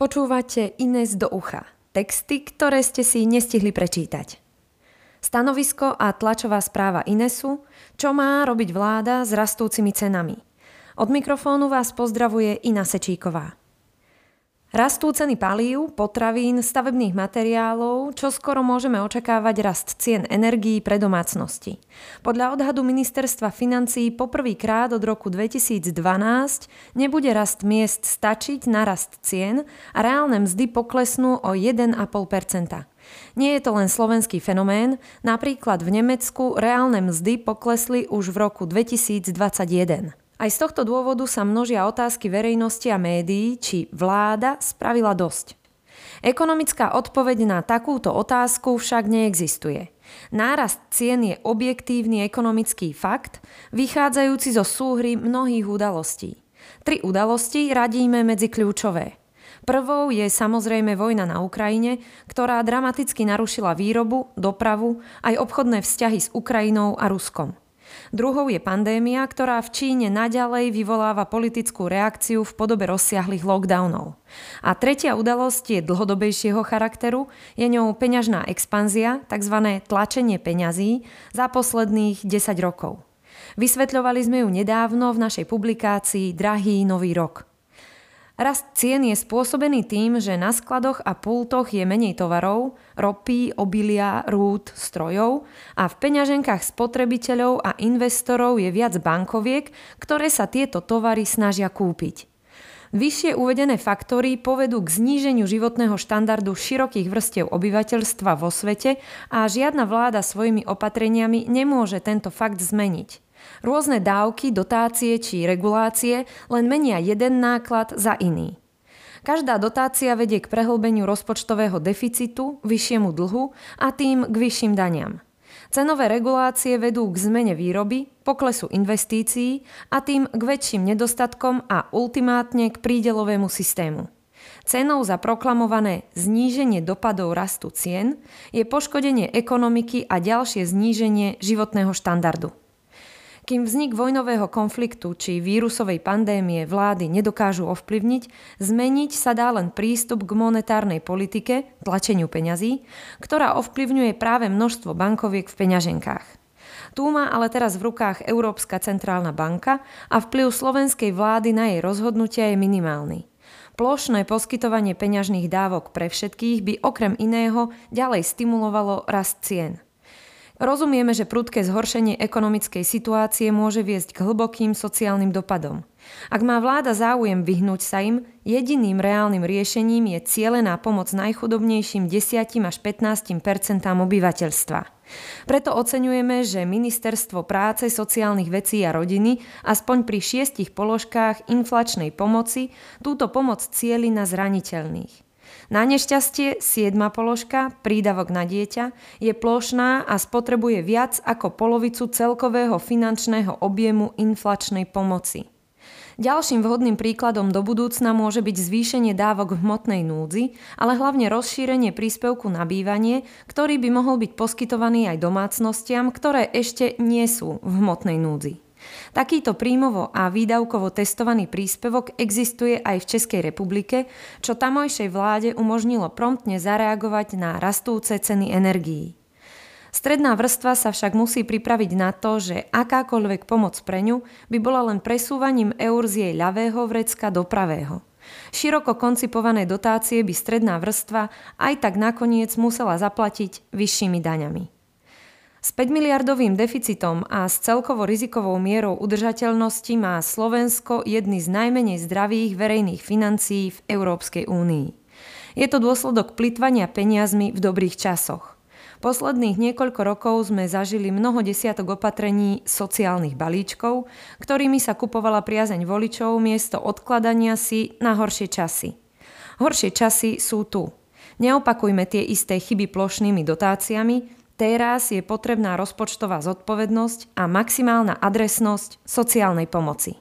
Počúvate Ines do ucha. Texty, ktoré ste si nestihli prečítať. Stanovisko a tlačová správa Inesu, čo má robiť vláda s rastúcimi cenami. Od mikrofónu vás pozdravuje Ina Sečíková. Rastú ceny palív, potravín, stavebných materiálov, čo skoro môžeme očakávať rast cien energií pre domácnosti. Podľa odhadu ministerstva financií poprvýkrát od roku 2012 nebude rast miest stačiť na rast cien a reálne mzdy poklesnú o 1,5 nie je to len slovenský fenomén, napríklad v Nemecku reálne mzdy poklesli už v roku 2021. Aj z tohto dôvodu sa množia otázky verejnosti a médií, či vláda spravila dosť. Ekonomická odpoveď na takúto otázku však neexistuje. Nárast cien je objektívny ekonomický fakt, vychádzajúci zo súhry mnohých udalostí. Tri udalosti radíme medzi kľúčové. Prvou je samozrejme vojna na Ukrajine, ktorá dramaticky narušila výrobu, dopravu aj obchodné vzťahy s Ukrajinou a Ruskom. Druhou je pandémia, ktorá v Číne naďalej vyvoláva politickú reakciu v podobe rozsiahlých lockdownov. A tretia udalosť je dlhodobejšieho charakteru, je ňou peňažná expanzia, tzv. tlačenie peňazí za posledných 10 rokov. Vysvetľovali sme ju nedávno v našej publikácii Drahý nový rok – Rast cien je spôsobený tým, že na skladoch a pultoch je menej tovarov, ropy, obilia, rúd, strojov a v peňaženkách spotrebiteľov a investorov je viac bankoviek, ktoré sa tieto tovary snažia kúpiť. Vyššie uvedené faktory povedú k zníženiu životného štandardu širokých vrstiev obyvateľstva vo svete a žiadna vláda svojimi opatreniami nemôže tento fakt zmeniť. Rôzne dávky, dotácie či regulácie len menia jeden náklad za iný. Každá dotácia vedie k prehlbeniu rozpočtového deficitu, vyššiemu dlhu a tým k vyšším daniam. Cenové regulácie vedú k zmene výroby, poklesu investícií a tým k väčším nedostatkom a ultimátne k prídelovému systému. Cenou za proklamované zníženie dopadov rastu cien je poškodenie ekonomiky a ďalšie zníženie životného štandardu. Kým vznik vojnového konfliktu či vírusovej pandémie vlády nedokážu ovplyvniť, zmeniť sa dá len prístup k monetárnej politike, tlačeniu peňazí, ktorá ovplyvňuje práve množstvo bankoviek v peňaženkách. Tu má ale teraz v rukách Európska centrálna banka a vplyv slovenskej vlády na jej rozhodnutia je minimálny. Plošné poskytovanie peňažných dávok pre všetkých by okrem iného ďalej stimulovalo rast cien. Rozumieme, že prudké zhoršenie ekonomickej situácie môže viesť k hlbokým sociálnym dopadom. Ak má vláda záujem vyhnúť sa im, jediným reálnym riešením je cielená pomoc najchudobnejším 10 až 15% obyvateľstva. Preto oceňujeme, že Ministerstvo práce, sociálnych vecí a rodiny aspoň pri šiestich položkách inflačnej pomoci túto pomoc cieli na zraniteľných. Na nešťastie 7. položka, prídavok na dieťa, je plošná a spotrebuje viac ako polovicu celkového finančného objemu inflačnej pomoci. Ďalším vhodným príkladom do budúcna môže byť zvýšenie dávok v hmotnej núdzi, ale hlavne rozšírenie príspevku na bývanie, ktorý by mohol byť poskytovaný aj domácnostiam, ktoré ešte nie sú v hmotnej núdzi. Takýto príjmovo a výdavkovo testovaný príspevok existuje aj v Českej republike, čo tamojšej vláde umožnilo promptne zareagovať na rastúce ceny energií. Stredná vrstva sa však musí pripraviť na to, že akákoľvek pomoc pre ňu by bola len presúvaním eur z jej ľavého vrecka do pravého. Široko koncipované dotácie by stredná vrstva aj tak nakoniec musela zaplatiť vyššími daňami. S 5 miliardovým deficitom a s celkovo rizikovou mierou udržateľnosti má Slovensko jedny z najmenej zdravých verejných financií v Európskej únii. Je to dôsledok plitvania peniazmi v dobrých časoch. Posledných niekoľko rokov sme zažili mnoho desiatok opatrení sociálnych balíčkov, ktorými sa kupovala priazeň voličov miesto odkladania si na horšie časy. Horšie časy sú tu. Neopakujme tie isté chyby plošnými dotáciami, Teraz je potrebná rozpočtová zodpovednosť a maximálna adresnosť sociálnej pomoci.